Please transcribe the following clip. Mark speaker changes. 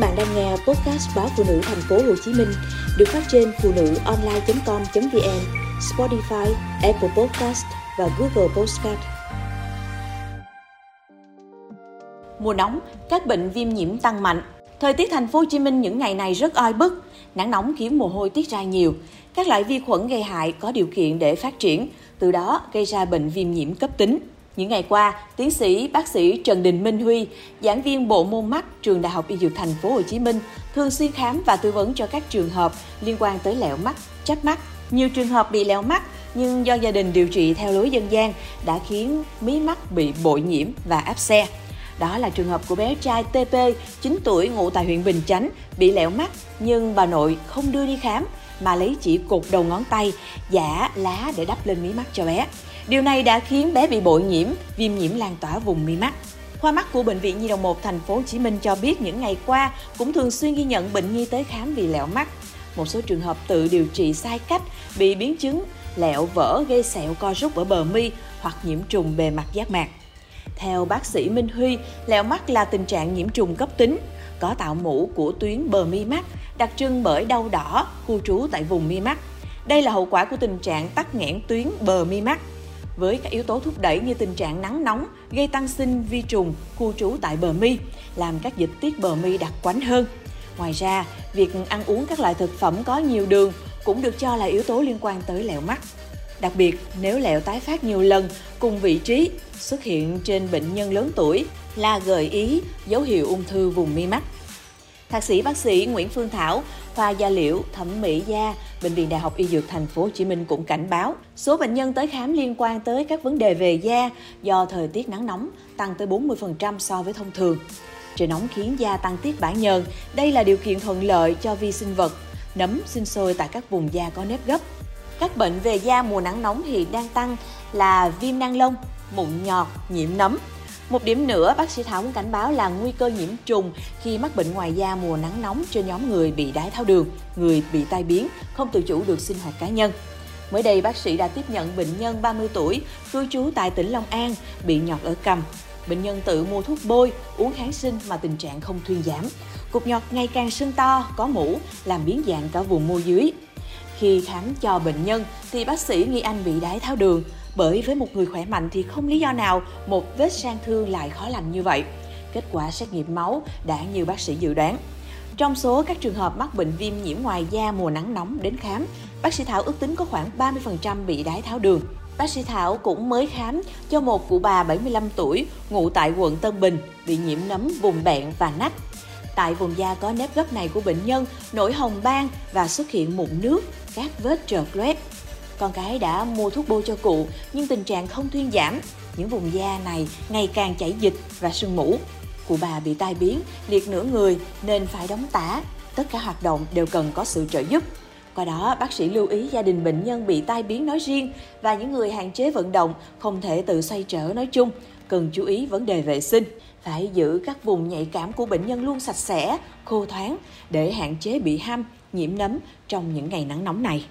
Speaker 1: bạn đang nghe podcast báo phụ nữ thành phố Hồ Chí Minh được phát trên phụ nữ online.com.vn, Spotify, Apple Podcast và Google Podcast. Mùa nóng, các bệnh viêm nhiễm tăng mạnh. Thời tiết thành phố Hồ Chí Minh những ngày này rất oi bức, nắng nóng khiến mồ hôi tiết ra nhiều. Các loại vi khuẩn gây hại có điều kiện để phát triển, từ đó gây ra bệnh viêm nhiễm cấp tính. Những ngày qua, tiến sĩ bác sĩ Trần Đình Minh Huy, giảng viên bộ môn mắt trường Đại học Y Dược Thành phố Hồ Chí Minh, thường xuyên khám và tư vấn cho các trường hợp liên quan tới lẹo mắt, chắp mắt. Nhiều trường hợp bị lẹo mắt nhưng do gia đình điều trị theo lối dân gian đã khiến mí mắt bị bội nhiễm và áp xe. Đó là trường hợp của bé trai TP, 9 tuổi ngụ tại huyện Bình Chánh, bị lẹo mắt nhưng bà nội không đưa đi khám mà lấy chỉ cột đầu ngón tay, giả lá để đắp lên mí mắt cho bé. Điều này đã khiến bé bị bội nhiễm, viêm nhiễm lan tỏa vùng mi mắt. Khoa mắt của bệnh viện Nhi đồng 1 thành phố Hồ Chí Minh cho biết những ngày qua cũng thường xuyên ghi nhận bệnh nhi tới khám vì lẹo mắt. Một số trường hợp tự điều trị sai cách, bị biến chứng lẹo vỡ gây sẹo co rút ở bờ mi hoặc nhiễm trùng bề mặt giác mạc. Theo bác sĩ Minh Huy, lẹo mắt là tình trạng nhiễm trùng cấp tính, có tạo mũ của tuyến bờ mi mắt, đặc trưng bởi đau đỏ, khu trú tại vùng mi mắt. Đây là hậu quả của tình trạng tắc nghẽn tuyến bờ mi mắt với các yếu tố thúc đẩy như tình trạng nắng nóng gây tăng sinh vi trùng khu trú tại bờ mi, làm các dịch tiết bờ mi đặc quánh hơn. Ngoài ra, việc ăn uống các loại thực phẩm có nhiều đường cũng được cho là yếu tố liên quan tới lẹo mắt. Đặc biệt, nếu lẹo tái phát nhiều lần cùng vị trí xuất hiện trên bệnh nhân lớn tuổi là gợi ý dấu hiệu ung thư vùng mi mắt. Thạc sĩ bác sĩ Nguyễn Phương Thảo, khoa da liễu, thẩm mỹ da, Bệnh viện Đại học Y Dược Thành phố Hồ Chí Minh cũng cảnh báo số bệnh nhân tới khám liên quan tới các vấn đề về da do thời tiết nắng nóng tăng tới 40% so với thông thường. Trời nóng khiến da tăng tiết bã nhờn, đây là điều kiện thuận lợi cho vi sinh vật, nấm sinh sôi tại các vùng da có nếp gấp. Các bệnh về da mùa nắng nóng hiện đang tăng là viêm nang lông, mụn nhọt, nhiễm nấm, một điểm nữa, bác sĩ Thảo cũng cảnh báo là nguy cơ nhiễm trùng khi mắc bệnh ngoài da mùa nắng nóng cho nhóm người bị đái tháo đường, người bị tai biến, không tự chủ được sinh hoạt cá nhân. Mới đây, bác sĩ đã tiếp nhận bệnh nhân 30 tuổi, cư trú tại tỉnh Long An, bị nhọt ở cầm. Bệnh nhân tự mua thuốc bôi, uống kháng sinh mà tình trạng không thuyên giảm. Cục nhọt ngày càng sưng to, có mũ, làm biến dạng cả vùng môi dưới. Khi khám cho bệnh nhân thì bác sĩ nghi anh bị đái tháo đường, bởi với một người khỏe mạnh thì không lý do nào một vết sang thương lại khó lành như vậy. Kết quả xét nghiệm máu đã như bác sĩ dự đoán. Trong số các trường hợp mắc bệnh viêm nhiễm ngoài da mùa nắng nóng đến khám, bác sĩ Thảo ước tính có khoảng 30% bị đái tháo đường. Bác sĩ Thảo cũng mới khám cho một cụ bà 75 tuổi ngụ tại quận Tân Bình bị nhiễm nấm vùng bẹn và nách. Tại vùng da có nếp gấp này của bệnh nhân nổi hồng ban và xuất hiện mụn nước, các vết trợt loét con gái đã mua thuốc bôi cho cụ nhưng tình trạng không thuyên giảm. Những vùng da này ngày càng chảy dịch và sưng mũ. Cụ bà bị tai biến, liệt nửa người nên phải đóng tả. Tất cả hoạt động đều cần có sự trợ giúp. Qua đó, bác sĩ lưu ý gia đình bệnh nhân bị tai biến nói riêng và những người hạn chế vận động không thể tự xoay trở nói chung, cần chú ý vấn đề vệ sinh. Phải giữ các vùng nhạy cảm của bệnh nhân luôn sạch sẽ, khô thoáng để hạn chế bị ham, nhiễm nấm trong những ngày nắng nóng này.